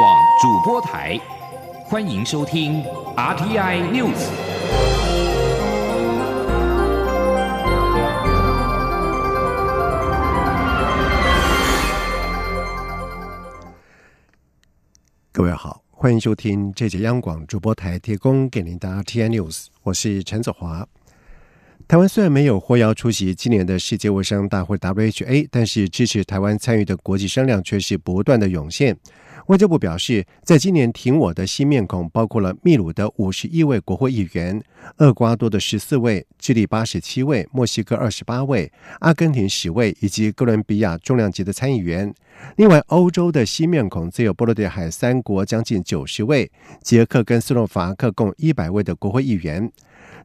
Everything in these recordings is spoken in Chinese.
广主播台，欢迎收听 RTI News。各位好，欢迎收听这节央广主播台提供给您的 RTI News，我是陈子华。台湾虽然没有获邀出席今年的世界卫生大会 （WHA），但是支持台湾参与的国际声量却是不断的涌现。外交部表示，在今年挺我的新面孔包括了秘鲁的五十一位国会议员、厄瓜多的十四位、智利八十七位、墨西哥二十八位、阿根廷十位以及哥伦比亚重量级的参议员。另外，欧洲的新面孔则有波罗的海三国将近九十位，捷克跟斯洛伐克共一百位的国会议员。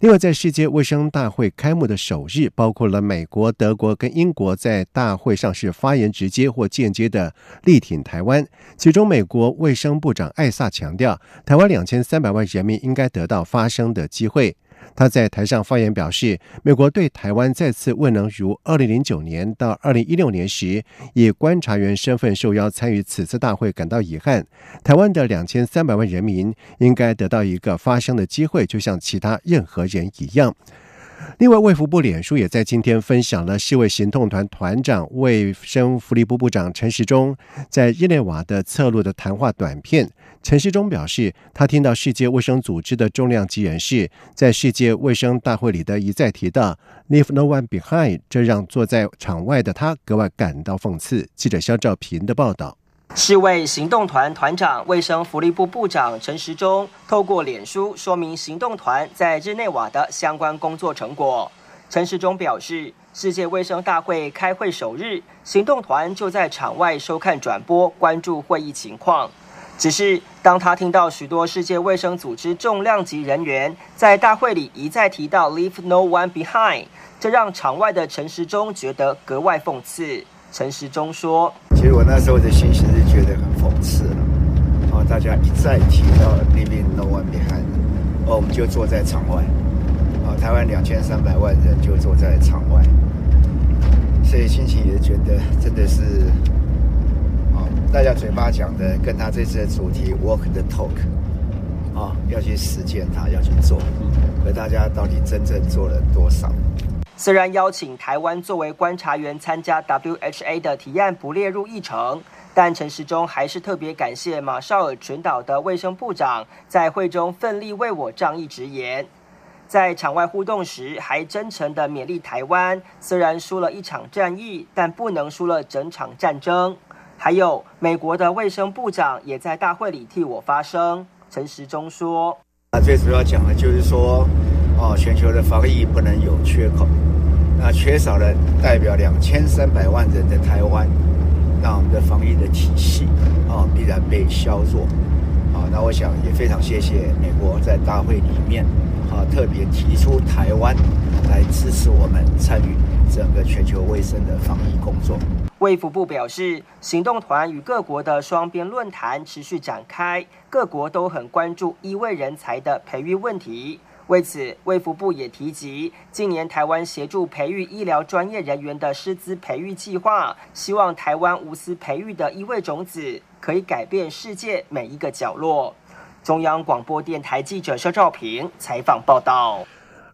另外，在世界卫生大会开幕的首日，包括了美国、德国跟英国在大会上是发言，直接或间接的力挺台湾。其中，美国卫生部长艾萨强调，台湾两千三百万人民应该得到发声的机会。他在台上发言表示，美国对台湾再次未能如二零零九年到二零一六年时以观察员身份受邀参与此次大会感到遗憾。台湾的两千三百万人民应该得到一个发声的机会，就像其他任何人一样。另外，卫福部脸书也在今天分享了世卫行动团团长、卫生福利部部长陈时中在日内瓦的侧录的谈话短片。陈时中表示，他听到世界卫生组织的重量级人士在世界卫生大会里的一再提到 “leave no one behind”，这让坐在场外的他格外感到讽刺。记者肖兆平的报道。世卫行动团团长、卫生福利部部长陈时中透过脸书说明行动团在日内瓦的相关工作成果。陈时中表示，世界卫生大会开会首日，行动团就在场外收看转播，关注会议情况。只是当他听到许多世界卫生组织重量级人员在大会里一再提到 “leave no one behind”，这让场外的陈时中觉得格外讽刺。陈时中说：“其实我那时候的心情是觉得很讽刺了。啊，大家一再提到 ‘leaving no one behind’，哦，我们就坐在场外。啊，台湾两千三百万人就坐在场外，所以心情也觉得真的是，啊，大家嘴巴讲的跟他这次的主题 ‘walk the talk’，啊，要去实践它，要去做，可大家到底真正做了多少？”虽然邀请台湾作为观察员参加 WHA 的提案不列入议程，但陈时中还是特别感谢马绍尔群岛的卫生部长在会中奋力为我仗义直言。在场外互动时，还真诚的勉励台湾，虽然输了一场战役，但不能输了整场战争。还有美国的卫生部长也在大会里替我发声。陈时中说：“那最主要讲的就是说。”哦，全球的防疫不能有缺口，那缺少了代表两千三百万人的台湾，那我们的防疫的体系啊必然被削弱。好，那我想也非常谢谢美国在大会里面啊特别提出台湾来支持我们参与整个全球卫生的防疫工作。卫福部表示，行动团与各国的双边论坛持续展开，各国都很关注医卫人才的培育问题。为此，卫福部也提及，近年台湾协助培育医疗专业人员的师资培育计划，希望台湾无私培育的医卫种子，可以改变世界每一个角落。中央广播电台记者肖照平采访报道。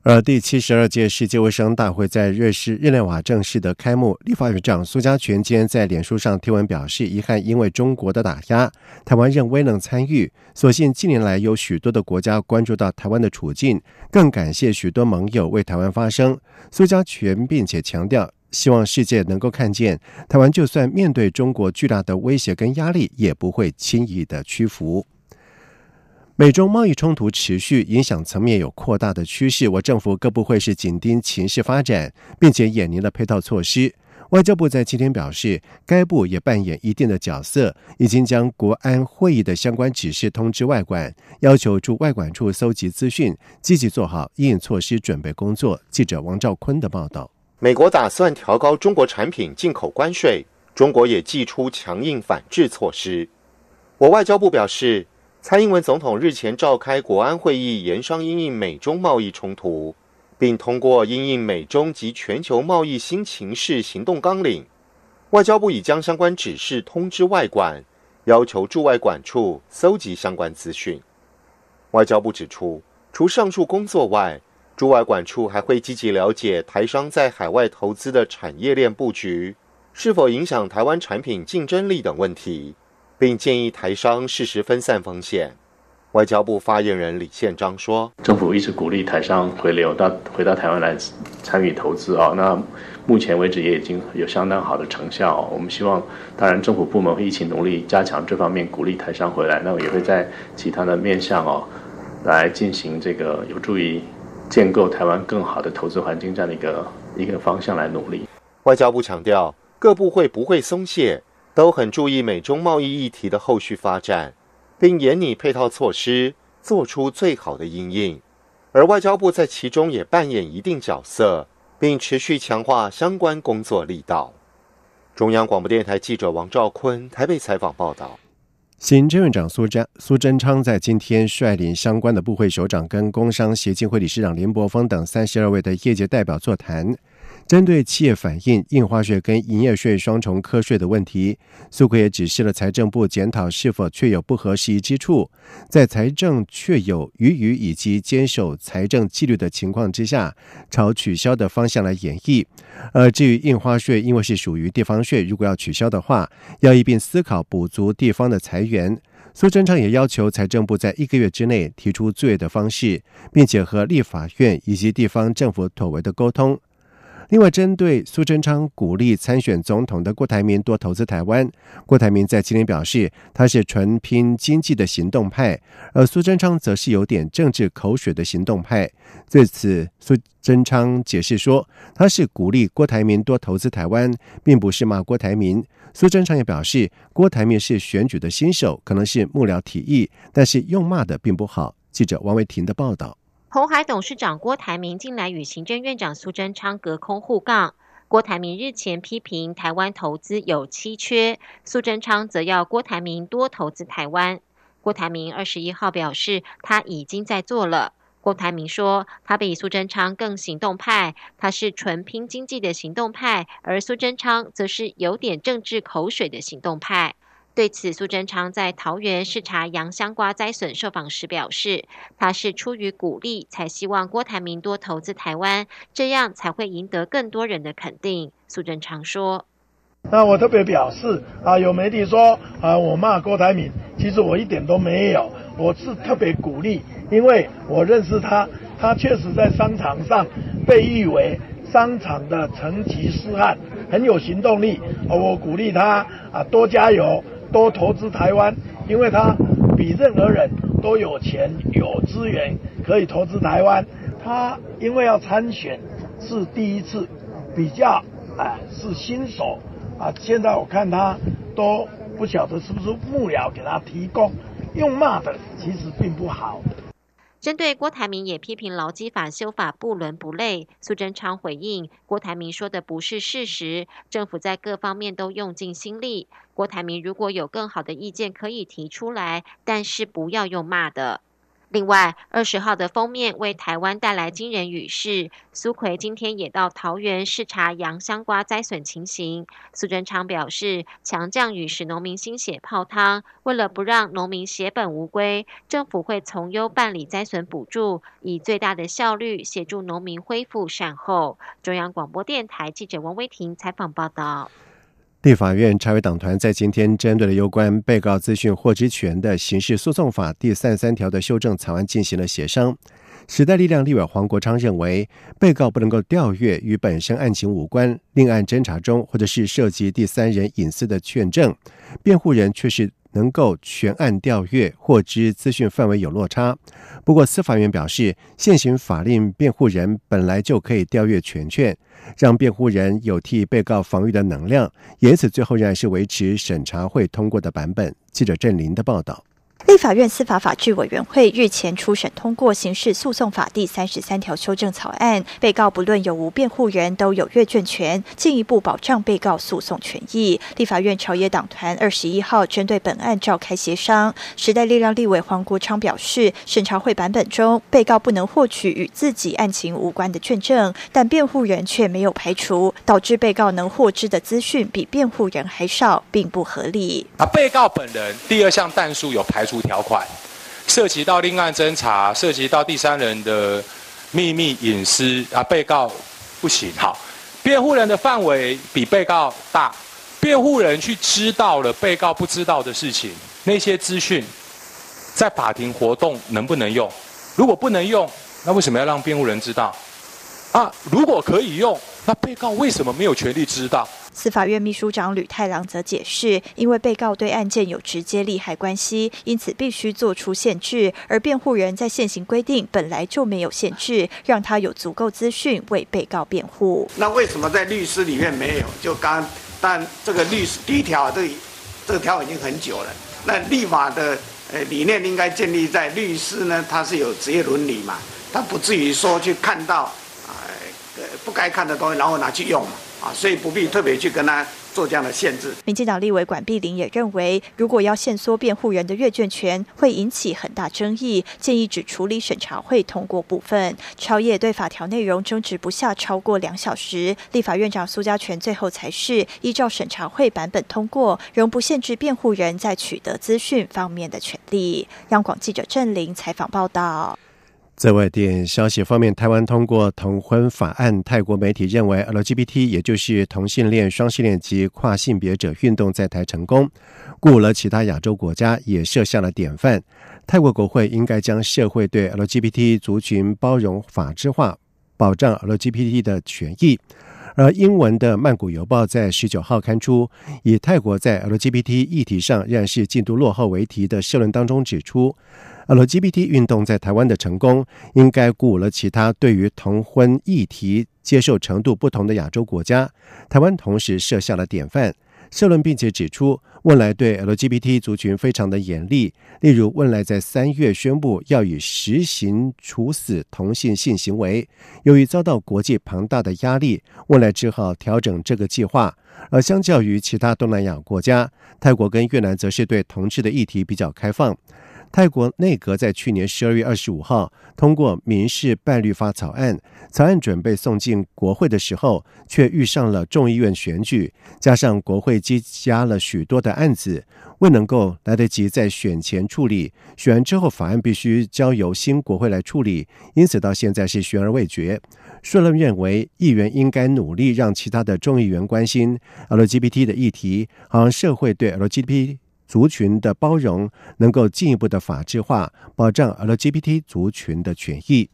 而第七十二届世界卫生大会在瑞士日内瓦正式的开幕，立法院长苏家全今天在脸书上贴文表示，遗憾因为中国的打压，台湾仍未能参与。所幸近年来有许多的国家关注到台湾的处境，更感谢许多盟友为台湾发声。苏家全并且强调，希望世界能够看见，台湾就算面对中国巨大的威胁跟压力，也不会轻易的屈服。美中贸易冲突持续，影响层面有扩大的趋势。我政府各部会是紧盯情势发展，并且演练了配套措施。外交部在今天表示，该部也扮演一定的角色，已经将国安会议的相关指示通知外管，要求驻外管处搜集资讯，积极做好应措施准备工作。记者王兆坤的报道：美国打算调高中国产品进口关税，中国也祭出强硬反制措施。我外交部表示。蔡英文总统日前召开国安会议，研商因应美中贸易冲突，并通过因应美中及全球贸易新情势行动纲领。外交部已将相关指示通知外管，要求驻外管处搜集相关资讯。外交部指出，除上述工作外，驻外管处还会积极了解台商在海外投资的产业链布局是否影响台湾产品竞争力等问题，并建议台商适时分散风险。外交部发言人李宪章说：“政府一直鼓励台商回流到回到台湾来参与投资啊，那目前为止也已经有相当好的成效。我们希望，当然政府部门会一起努力加强这方面，鼓励台商回来。那也会在其他的面向哦，来进行这个有助于建构台湾更好的投资环境这样的一个一个方向来努力。”外交部强调，各部会不会松懈，都很注意美中贸易议题的后续发展。并严拟配套措施，做出最好的应应，而外交部在其中也扮演一定角色，并持续强化相关工作力道。中央广播电台记者王兆坤台北采访报道。行政院长苏贞苏贞昌在今天率领相关的部会首长跟工商协进会理事长林柏峰等三十二位的业界代表座谈。针对企业反映印花税跟营业税双重课税的问题，苏奎也指示了财政部检讨是否确有不合时宜之处，在财政确有余余以及坚守财政纪律的情况之下，朝取消的方向来演绎。而至于印花税，因为是属于地方税，如果要取消的话，要一并思考补足地方的财源。苏贞昌也要求财政部在一个月之内提出最的方式，并且和立法院以及地方政府妥为的沟通。另外，针对苏贞昌鼓励参选总统的郭台铭多投资台湾，郭台铭在今天表示，他是纯拼经济的行动派，而苏贞昌则是有点政治口水的行动派。对此，苏贞昌解释说，他是鼓励郭台铭多投资台湾，并不是骂郭台铭。苏贞昌也表示，郭台铭是选举的新手，可能是幕僚提议，但是用骂的并不好。记者王维婷的报道。红海董事长郭台铭近来与行政院长苏贞昌隔空互杠。郭台铭日前批评台湾投资有稀缺，苏贞昌则要郭台铭多投资台湾。郭台铭二十一号表示，他已经在做了。郭台铭说，他比苏贞昌更行动派，他是纯拼经济的行动派，而苏贞昌则是有点政治口水的行动派。对此，苏贞昌在桃园视察洋香瓜栽笋受访时表示，他是出于鼓励，才希望郭台铭多投资台湾，这样才会赢得更多人的肯定。苏贞昌说：“那我特别表示啊，有媒体说啊，我骂郭台铭，其实我一点都没有，我是特别鼓励，因为我认识他，他确实在商场上被誉为商场的成吉思汗，很有行动力，我鼓励他啊，多加油。”多投资台湾，因为他比任何人都有钱有资源可以投资台湾。他因为要参选是第一次，比较啊是新手啊。现在我看他都不晓得是不是幕僚给他提供，用骂的其实并不好。针对郭台铭也批评劳基法修法不伦不类，苏贞昌回应郭台铭说的不是事实，政府在各方面都用尽心力。郭台铭如果有更好的意见可以提出来，但是不要用骂的。另外，二十号的封面为台湾带来惊人雨势。苏奎今天也到桃园视察洋香瓜栽损情形。苏贞昌表示，强降雨使农民心血泡汤，为了不让农民血本无归，政府会从优办理灾损补助，以最大的效率协助农民恢复善后。中央广播电台记者王威婷采访报道。立法院查委党团在今天针对了有关被告资讯获知权的刑事诉讼法第三十三条的修正草案进行了协商。时代力量立委黄国昌认为，被告不能够调阅与本身案情无关、另案侦查中或者是涉及第三人隐私的劝证，辩护人却是。能够全案调阅获知资讯范围有落差，不过司法院表示，现行法令辩护人本来就可以调阅全券，让辩护人有替被告防御的能量，因此最后仍然是维持审查会通过的版本。记者郑林的报道。立法院司法法制委员会日前初审通过刑事诉讼法第三十三条修正草案，被告不论有无辩护人都有阅卷权，进一步保障被告诉讼权益。立法院朝野党团二十一号针对本案召开协商，时代力量立委黄国昌表示，审查会版本中被告不能获取与自己案情无关的卷证，但辩护人却没有排除，导致被告能获知的资讯比辩护人还少，并不合理。啊，被告本人第二项弹数有排除。条款涉及到另案侦查，涉及到第三人的秘密隐私啊，被告不行。好，辩护人的范围比被告大，辩护人去知道了被告不知道的事情，那些资讯在法庭活动能不能用？如果不能用，那为什么要让辩护人知道？啊，如果可以用，那被告为什么没有权利知道？司法院秘书长吕太郎则解释，因为被告对案件有直接利害关系，因此必须做出限制。而辩护人在现行规定本来就没有限制，让他有足够资讯为被告辩护。那为什么在律师里面没有？就刚，但这个律师第一条，这这个条已经很久了。那立法的呃理念应该建立在律师呢，他是有职业伦理嘛，他不至于说去看到啊不该看的东西，然后拿去用嘛。啊，所以不必特别去跟他做这样的限制。民进党立委管碧玲也认为，如果要限缩辩护人的阅卷权，会引起很大争议，建议只处理审查会通过部分。朝野对法条内容争执不下超过两小时，立法院长苏家全最后才是依照审查会版本通过，仍不限制辩护人在取得资讯方面的权利。央广记者郑玲采访报道。在外电消息方面，台湾通过同婚法案，泰国媒体认为 LGBT 也就是同性恋、双性恋及跨性别者运动在台成功，鼓舞了其他亚洲国家也设下了典范。泰国国会应该将社会对 LGBT 族群包容、法制化，保障 LGBT 的权益。而英文的《曼谷邮报》在十九号刊出以泰国在 LGBT 议题上仍然是进度落后为题的社论当中指出。LGBT 运动在台湾的成功，应该鼓舞了其他对于同婚议题接受程度不同的亚洲国家。台湾同时设下了典范。社论并且指出，汶莱对 LGBT 族群非常的严厉。例如，汶莱在三月宣布要以实行处死同性性行为，由于遭到国际庞大的压力，汶莱只好调整这个计划。而相较于其他东南亚国家，泰国跟越南则是对同志的议题比较开放。泰国内阁在去年十二月二十五号通过民事伴侣法草案，草案准备送进国会的时候，却遇上了众议院选举，加上国会积压了许多的案子，未能够来得及在选前处理，选完之后法案必须交由新国会来处理，因此到现在是悬而未决。社论认为，议员应该努力让其他的众议员关心 LGBT 的议题，好让社会对 LGBT。族群的包容能够进一步的法制化，保障 LGBT 族群的权益。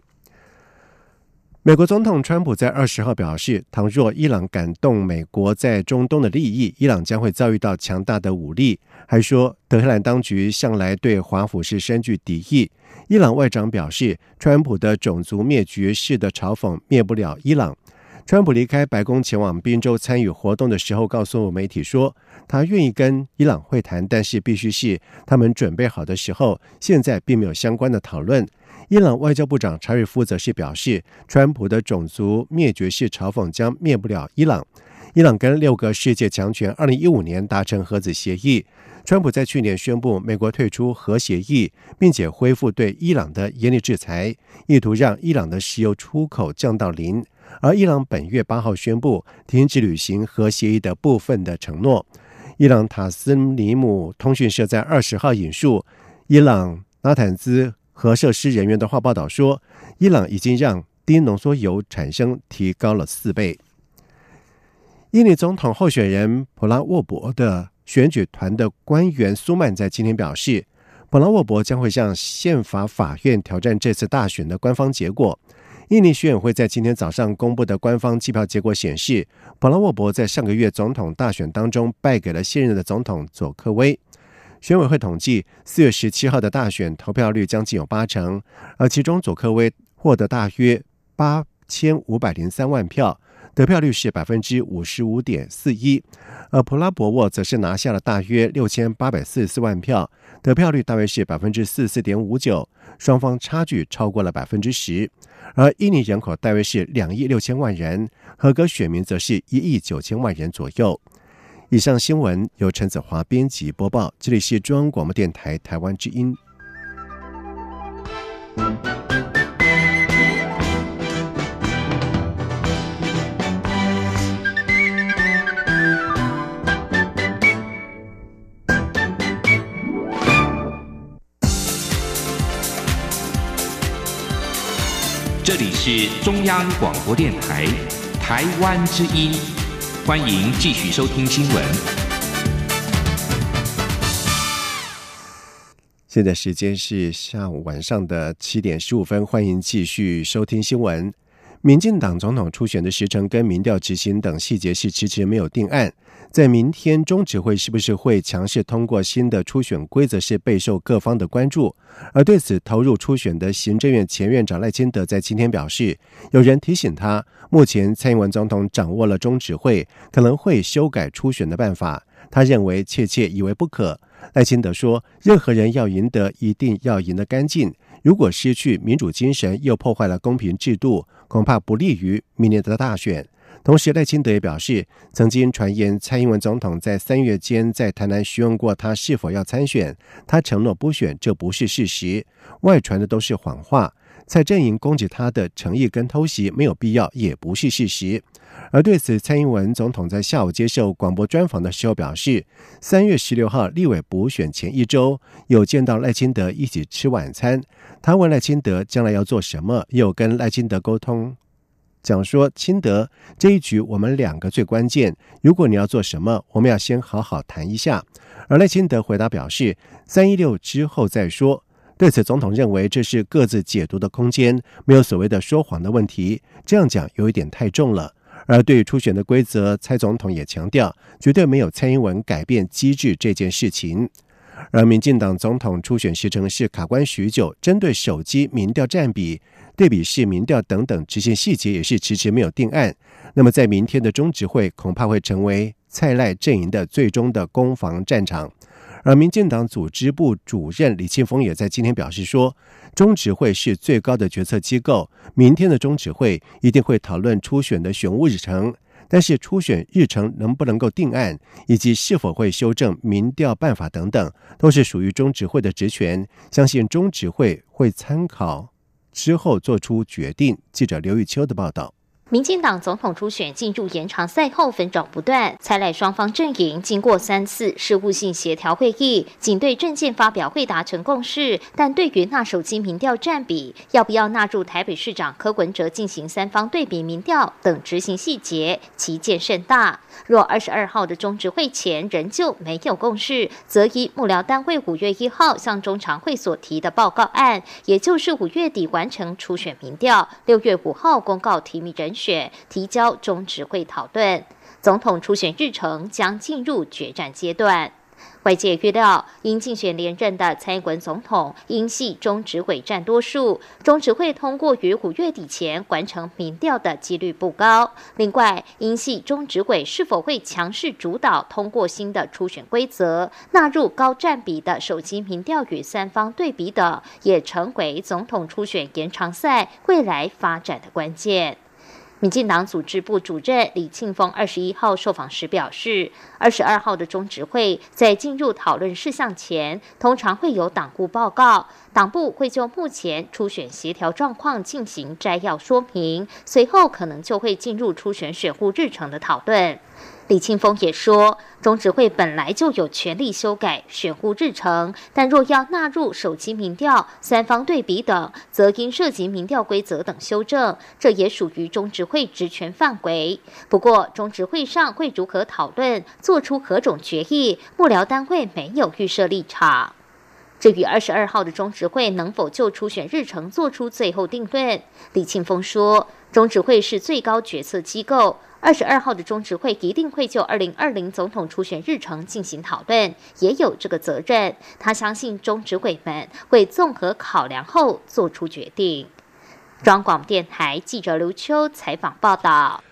美国总统川普在二十号表示，倘若伊朗感动美国在中东的利益，伊朗将会遭遇到强大的武力。还说，德黑兰当局向来对华府是深具敌意。伊朗外长表示，川普的种族灭绝式的嘲讽灭不了伊朗。川普离开白宫前往宾州参与活动的时候，告诉媒体说，他愿意跟伊朗会谈，但是必须是他们准备好的时候。现在并没有相关的讨论。伊朗外交部长查瑞夫则是表示，川普的种族灭绝式嘲讽将灭不了伊朗。伊朗跟六个世界强权二零一五年达成核子协议，川普在去年宣布美国退出核协议，并且恢复对伊朗的严厉制裁，意图让伊朗的石油出口降到零。而伊朗本月八号宣布停止履行核协议的部分的承诺。伊朗塔斯尼姆通讯社在二十号引述伊朗纳坦兹核设施人员的话报道说，伊朗已经让低浓缩铀产生提高了四倍。印尼总统候选人普拉沃博的选举团的官员苏曼在今天表示，普拉沃博将会向宪法法院挑战这次大选的官方结果。印尼选委会在今天早上公布的官方计票结果显示，普拉沃博在上个月总统大选当中败给了现任的总统佐科威。选委会统计，四月十七号的大选投票率将近有八成，而其中佐科威获得大约八千五百零三万票，得票率是百分之五十五点四一，而普拉博沃则是拿下了大约六千八百四十四万票，得票率大约是百分之四四点五九，双方差距超过了百分之十。而印尼人口大约是两亿六千万人，合格选民则是一亿九千万人左右。以上新闻由陈子华编辑播报，这里是中央广播电台台湾之音。这里是中央广播电台台湾之音，欢迎继续收听新闻。现在时间是下午晚上的七点十五分，欢迎继续收听新闻。民进党总统初选的时程跟民调执行等细节是迟迟没有定案。在明天中指会是不是会强势通过新的初选规则，是备受各方的关注。而对此投入初选的行政院前院长赖清德在今天表示，有人提醒他，目前蔡英文总统掌握了中指会，可能会修改初选的办法。他认为切切以为不可。赖清德说，任何人要赢得，一定要赢得干净。如果失去民主精神，又破坏了公平制度，恐怕不利于明年的大选。同时，赖清德也表示，曾经传言蔡英文总统在三月间在台南询问过他是否要参选，他承诺不选，这不是事实，外传的都是谎话。蔡阵营攻击他的诚意跟偷袭没有必要，也不是事实。而对此，蔡英文总统在下午接受广播专访的时候表示，三月十六号立委补选前一周，有见到赖清德一起吃晚餐。他问赖清德将来要做什么，又跟赖清德沟通。讲说，亲德这一局我们两个最关键。如果你要做什么，我们要先好好谈一下。而赖清德回答表示，三一六之后再说。对此，总统认为这是各自解读的空间，没有所谓的说谎的问题。这样讲有一点太重了。而对于初选的规则，蔡总统也强调，绝对没有蔡英文改变机制这件事情。而民进党总统初选时程是卡关许久，针对手机民调占比。对比式民调等等执行细节也是迟迟没有定案。那么在明天的中执会恐怕会成为蔡赖阵营的最终的攻防战场。而民进党组织部主任李庆峰也在今天表示说，中指会是最高的决策机构，明天的中指会一定会讨论初选的选务日程。但是初选日程能不能够定案，以及是否会修正民调办法等等，都是属于中指会的职权。相信中指会会参考。之后做出决定。记者刘玉秋的报道。民进党总统初选进入延长赛后，纷扰不断。蔡赖双方阵营经过三次事务性协调会议，仅对政见发表会达成共识，但对于那手机民调占比，要不要纳入台北市长柯文哲进行三方对比民调等执行细节，旗舰甚大。若二十二号的中执会前仍旧没有共识，则以幕僚单位五月一号向中常会所提的报告案，也就是五月底完成初选民调，六月五号公告提名人。选提交中执会讨论，总统初选日程将进入决战阶段。外界预料，因竞选连任的蔡英文总统因系中执委占多数，中执会通过于五月底前完成民调的几率不高。另外，因系中执委是否会强势主导通过新的初选规则，纳入高占比的手机民调与三方对比等，也成为总统初选延长赛未来发展的关键。民进党组织部主任李庆峰二十一号受访时表示，二十二号的中执会在进入讨论事项前，通常会有党部报告，党部会就目前初选协调状况进行摘要说明，随后可能就会进入初选选务日程的讨论。李庆峰也说，中执会本来就有权利修改选务日程，但若要纳入手机民调、三方对比等，则应涉及民调规则等修正，这也属于中执会职权范围。不过，中执会上会如何讨论、做出何种决议，幕僚单位没有预设立场。至于二十二号的中执会能否就初选日程做出最后定论，李庆峰说，中执会是最高决策机构。二十二号的中执会一定会就二零二零总统初选日程进行讨论，也有这个责任。他相信中执委们会综合考量后做出决定。中广电台记者刘秋采访报道。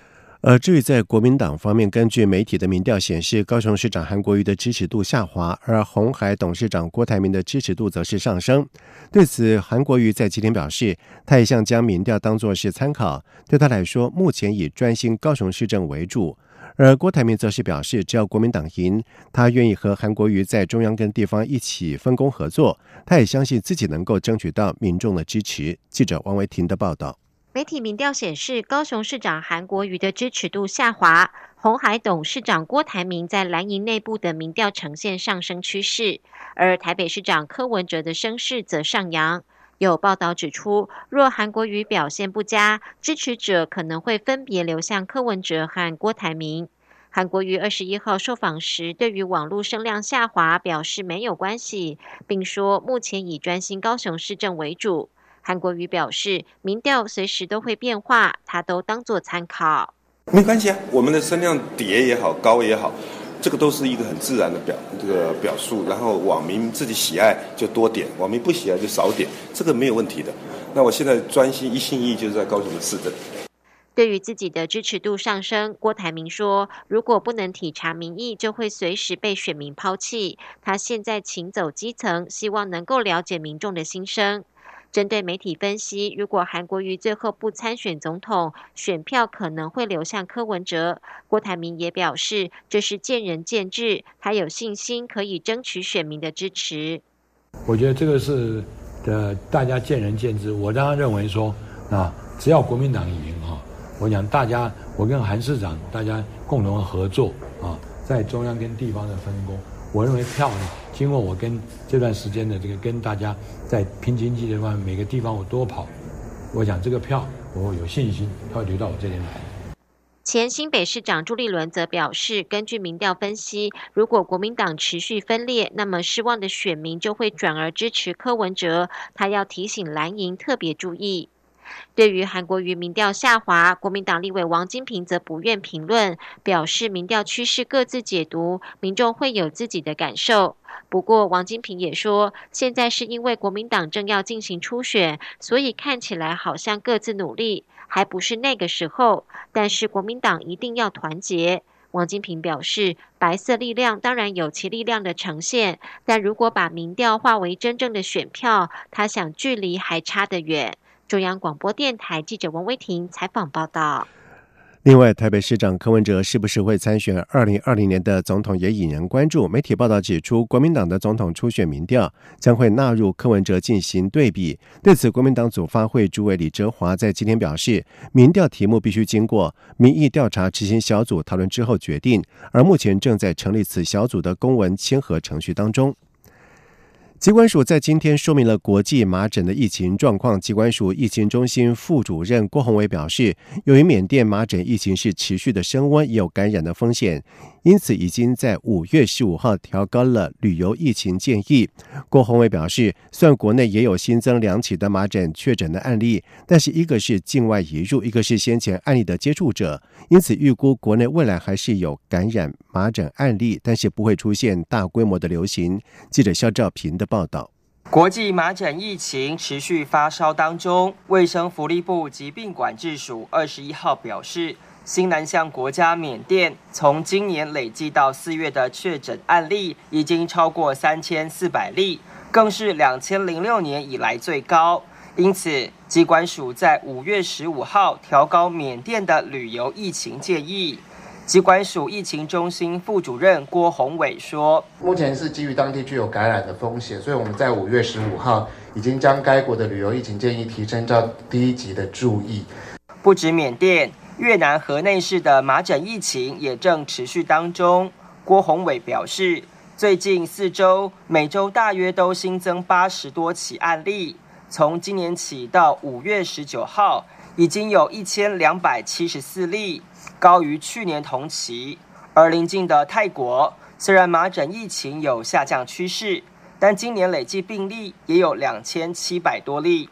而，至于在国民党方面，根据媒体的民调显示，高雄市长韩国瑜的支持度下滑，而红海董事长郭台铭的支持度则是上升。对此，韩国瑜在今天表示，他一向将民调当作是参考，对他来说，目前以专心高雄市政为主。而郭台铭则是表示，只要国民党赢，他愿意和韩国瑜在中央跟地方一起分工合作。他也相信自己能够争取到民众的支持。记者王维婷的报道。媒体民调显示，高雄市长韩国瑜的支持度下滑，红海董事长郭台铭在蓝营内部的民调呈现上升趋势，而台北市长柯文哲的声势则上扬。有报道指出，若韩国瑜表现不佳，支持者可能会分别流向柯文哲和郭台铭。韩国瑜二十一号受访时，对于网络声量下滑表示没有关系，并说目前以专心高雄市政为主。韩国瑜表示，民调随时都会变化，他都当作参考。没关系啊，我们的声量跌也好，高也好，这个都是一个很自然的表这个表述。然后网民自己喜爱就多点，网民不喜爱就少点，这个没有问题的。那我现在专心一心一意就是在高雄的市政。对于自己的支持度上升，郭台铭说，如果不能体察民意，就会随时被选民抛弃。他现在请走基层，希望能够了解民众的心声。针对媒体分析，如果韩国瑜最后不参选总统，选票可能会流向柯文哲。郭台铭也表示，这是见仁见智，他有信心可以争取选民的支持。我觉得这个是的，大家见仁见智。我当然认为说，啊，只要国民党赢啊，我想大家，我跟韩市长大家共同合作啊，在中央跟地方的分工。我认为票呢，经过我跟这段时间的这个跟大家在拼经济的方，每个地方我多跑，我想这个票我有信心会流到我这边来。前新北市长朱立伦则表示，根据民调分析，如果国民党持续分裂，那么失望的选民就会转而支持柯文哲。他要提醒蓝营特别注意。对于韩国瑜民调下滑，国民党立委王金平则不愿评论，表示民调趋势各自解读，民众会有自己的感受。不过，王金平也说，现在是因为国民党正要进行初选，所以看起来好像各自努力，还不是那个时候。但是国民党一定要团结。王金平表示，白色力量当然有其力量的呈现，但如果把民调化为真正的选票，他想距离还差得远。中央广播电台记者王威婷采访报道。另外，台北市长柯文哲是不是会参选二零二零年的总统也引人关注。媒体报道指出，国民党的总统初选民调将会纳入柯文哲进行对比。对此，国民党组发会主委李哲华在今天表示，民调题目必须经过民意调查执行小组讨论之后决定，而目前正在成立此小组的公文签合程序当中。机关署在今天说明了国际麻疹的疫情状况。机关署疫情中心副主任郭宏伟表示，由于缅甸麻疹疫情是持续的升温，也有感染的风险。因此，已经在五月十五号调高了旅游疫情建议。郭宏伟表示，虽然国内也有新增两起的麻疹确诊的案例，但是一个是境外移入，一个是先前案例的接触者，因此预估国内未来还是有感染麻疹案例，但是不会出现大规模的流行。记者肖兆平的报道：国际麻疹疫情持续发烧当中，卫生福利部疾病管制署二十一号表示。新南向国家缅甸从今年累计到四月的确诊案例已经超过三千四百例，更是两千零六年以来最高。因此，机关署在五月十五号调高缅甸的旅游疫情建议。机管署疫情中心副主任郭宏伟说：“目前是基于当地具有感染的风险，所以我们在五月十五号已经将该国的旅游疫情建议提升到第一级的注意。不止缅甸。”越南河内市的麻疹疫情也正持续当中。郭宏伟表示，最近四周每周大约都新增八十多起案例，从今年起到五月十九号，已经有一千两百七十四例，高于去年同期。而邻近的泰国，虽然麻疹疫情有下降趋势，但今年累计病例也有两千七百多例。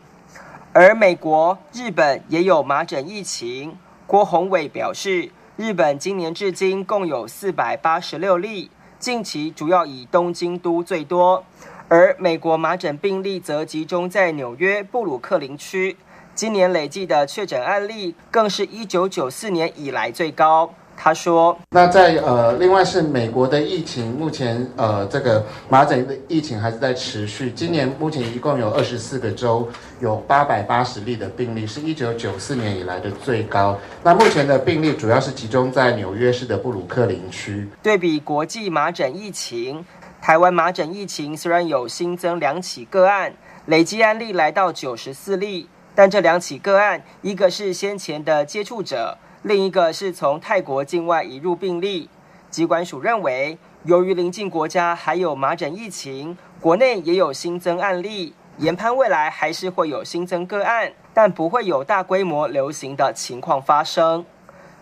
而美国、日本也有麻疹疫情。郭宏伟表示，日本今年至今共有四百八十六例，近期主要以东京都最多，而美国麻疹病例则集中在纽约布鲁克林区，今年累计的确诊案例更是一九九四年以来最高。他说：“那在呃，另外是美国的疫情，目前呃，这个麻疹的疫情还是在持续。今年目前一共有二十四个州有八百八十例的病例，是一九九四年以来的最高。那目前的病例主要是集中在纽约市的布鲁克林区。对比国际麻疹疫情，台湾麻疹疫情虽然有新增两起个案，累计案例来到九十四例，但这两起个案，一个是先前的接触者。”另一个是从泰国境外移入病例，机关署认为，由于邻近国家还有麻疹疫情，国内也有新增案例，研判未来还是会有新增个案，但不会有大规模流行的情况发生。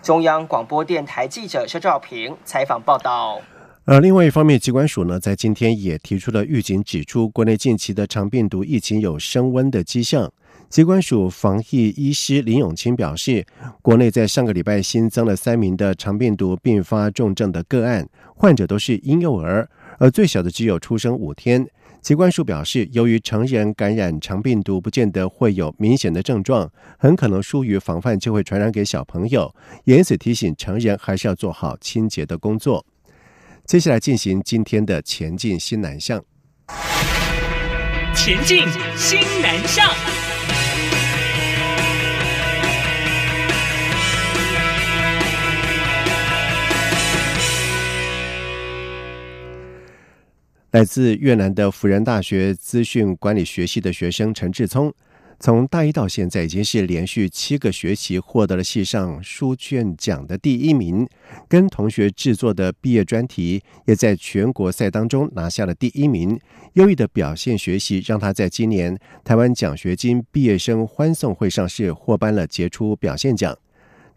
中央广播电台记者肖兆平采访报道。而另外一方面，机关署呢在今天也提出了预警，指出国内近期的长病毒疫情有升温的迹象。机关署防疫医师林永清表示，国内在上个礼拜新增了三名的长病毒并发重症的个案，患者都是婴幼儿，而最小的只有出生五天。机关署表示，由于成人感染长病毒不见得会有明显的症状，很可能疏于防范就会传染给小朋友，因此提醒成人还是要做好清洁的工作。接下来进行今天的前进新南向，前进新南向。来自越南的辅仁大学资讯管理学系的学生陈志聪，从大一到现在已经是连续七个学期获得了系上书卷奖的第一名，跟同学制作的毕业专题也在全国赛当中拿下了第一名。优异的表现学习让他在今年台湾奖学金毕业生欢送会上是获颁了杰出表现奖。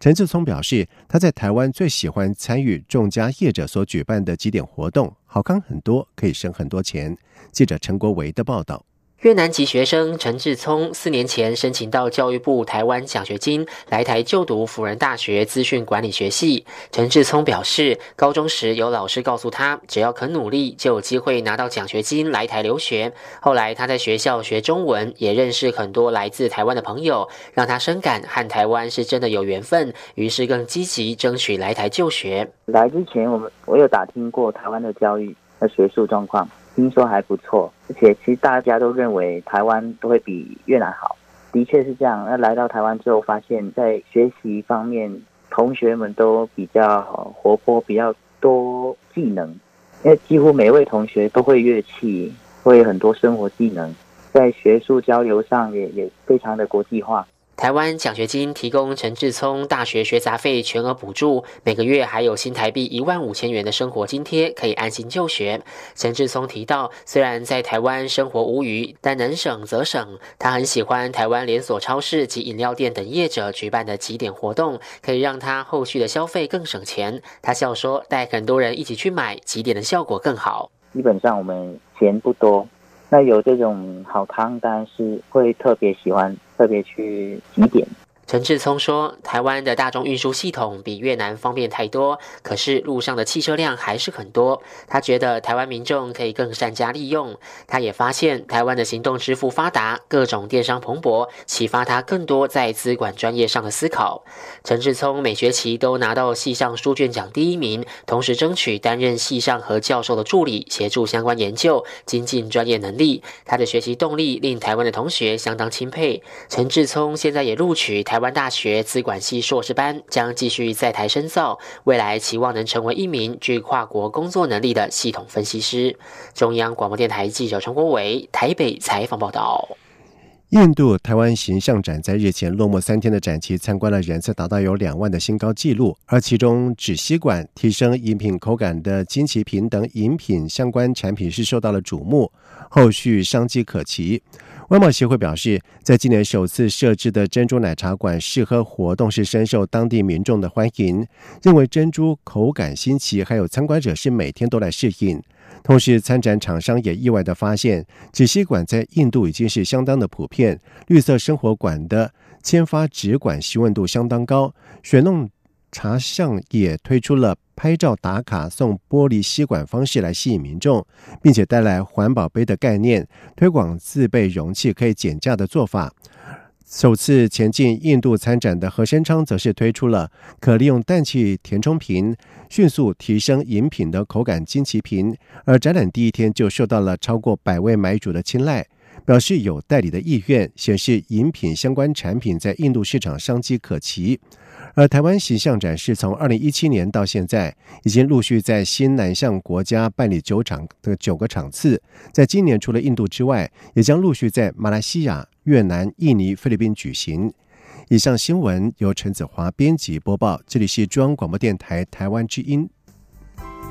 陈志聪表示，他在台湾最喜欢参与众家业者所举办的几点活动，好康很多，可以省很多钱。记者陈国维的报道。越南籍学生陈志聪四年前申请到教育部台湾奖学金来台就读辅仁大学资讯管理学系。陈志聪表示，高中时有老师告诉他，只要肯努力，就有机会拿到奖学金来台留学。后来他在学校学中文，也认识很多来自台湾的朋友，让他深感和台湾是真的有缘分，于是更积极争取来台就学。来之前，我们我有打听过台湾的教育和学术状况。听说还不错，而且其实大家都认为台湾都会比越南好，的确是这样。那来到台湾之后，发现，在学习方面，同学们都比较活泼，比较多技能，因为几乎每位同学都会乐器，会很多生活技能，在学术交流上也也非常的国际化。台湾奖学金提供陈志聪大学学杂费全额补助，每个月还有新台币一万五千元的生活津贴，可以安心就学。陈志聪提到，虽然在台湾生活无余，但能省则省。他很喜欢台湾连锁超市及饮料店等业者举办的几点活动，可以让他后续的消费更省钱。他笑说，带很多人一起去买几点的效果更好。基本上我们钱不多。那有这种好汤，当然是会特别喜欢，特别去提点。陈志聪说：“台湾的大众运输系统比越南方便太多，可是路上的汽车量还是很多。他觉得台湾民众可以更善加利用。他也发现台湾的行动支付发达，各种电商蓬勃，启发他更多在资管专业上的思考。”陈志聪每学期都拿到系上书卷奖第一名，同时争取担任系上和教授的助理，协助相关研究，精进专业能力。他的学习动力令台湾的同学相当钦佩。陈志聪现在也录取台。台湾大学资管系硕士班将继续在台深造，未来期望能成为一名具跨国工作能力的系统分析师。中央广播电台记者陈国伟台北采访报道。印度台湾形象展在日前落幕三天的展期，参观了人次达到有两万的新高纪录，而其中纸吸管提升饮品口感的金奇瓶等饮品相关产品是受到了瞩目，后续商机可期。外贸协会表示，在今年首次设置的珍珠奶茶馆试喝活动是深受当地民众的欢迎，认为珍珠口感新奇，还有参观者是每天都来试饮。同时，参展厂商也意外的发现，纸吸管在印度已经是相当的普遍，绿色生活馆的签发纸管吸温度相当高，雪弄茶巷也推出了。拍照打卡送玻璃吸管方式来吸引民众，并且带来环保杯的概念，推广自备容器可以减价的做法。首次前进印度参展的和生昌则是推出了可利用氮气填充瓶，迅速提升饮品的口感金奇瓶，而展览第一天就受到了超过百位买主的青睐，表示有代理的意愿，显示饮品相关产品在印度市场商机可期。而台湾形象展示从二零一七年到现在，已经陆续在新南向国家办理九场的九个场次。在今年除了印度之外，也将陆续在马来西亚、越南、印尼、菲律宾举行。以上新闻由陈子华编辑播报，这里是中央广播电台台湾之音。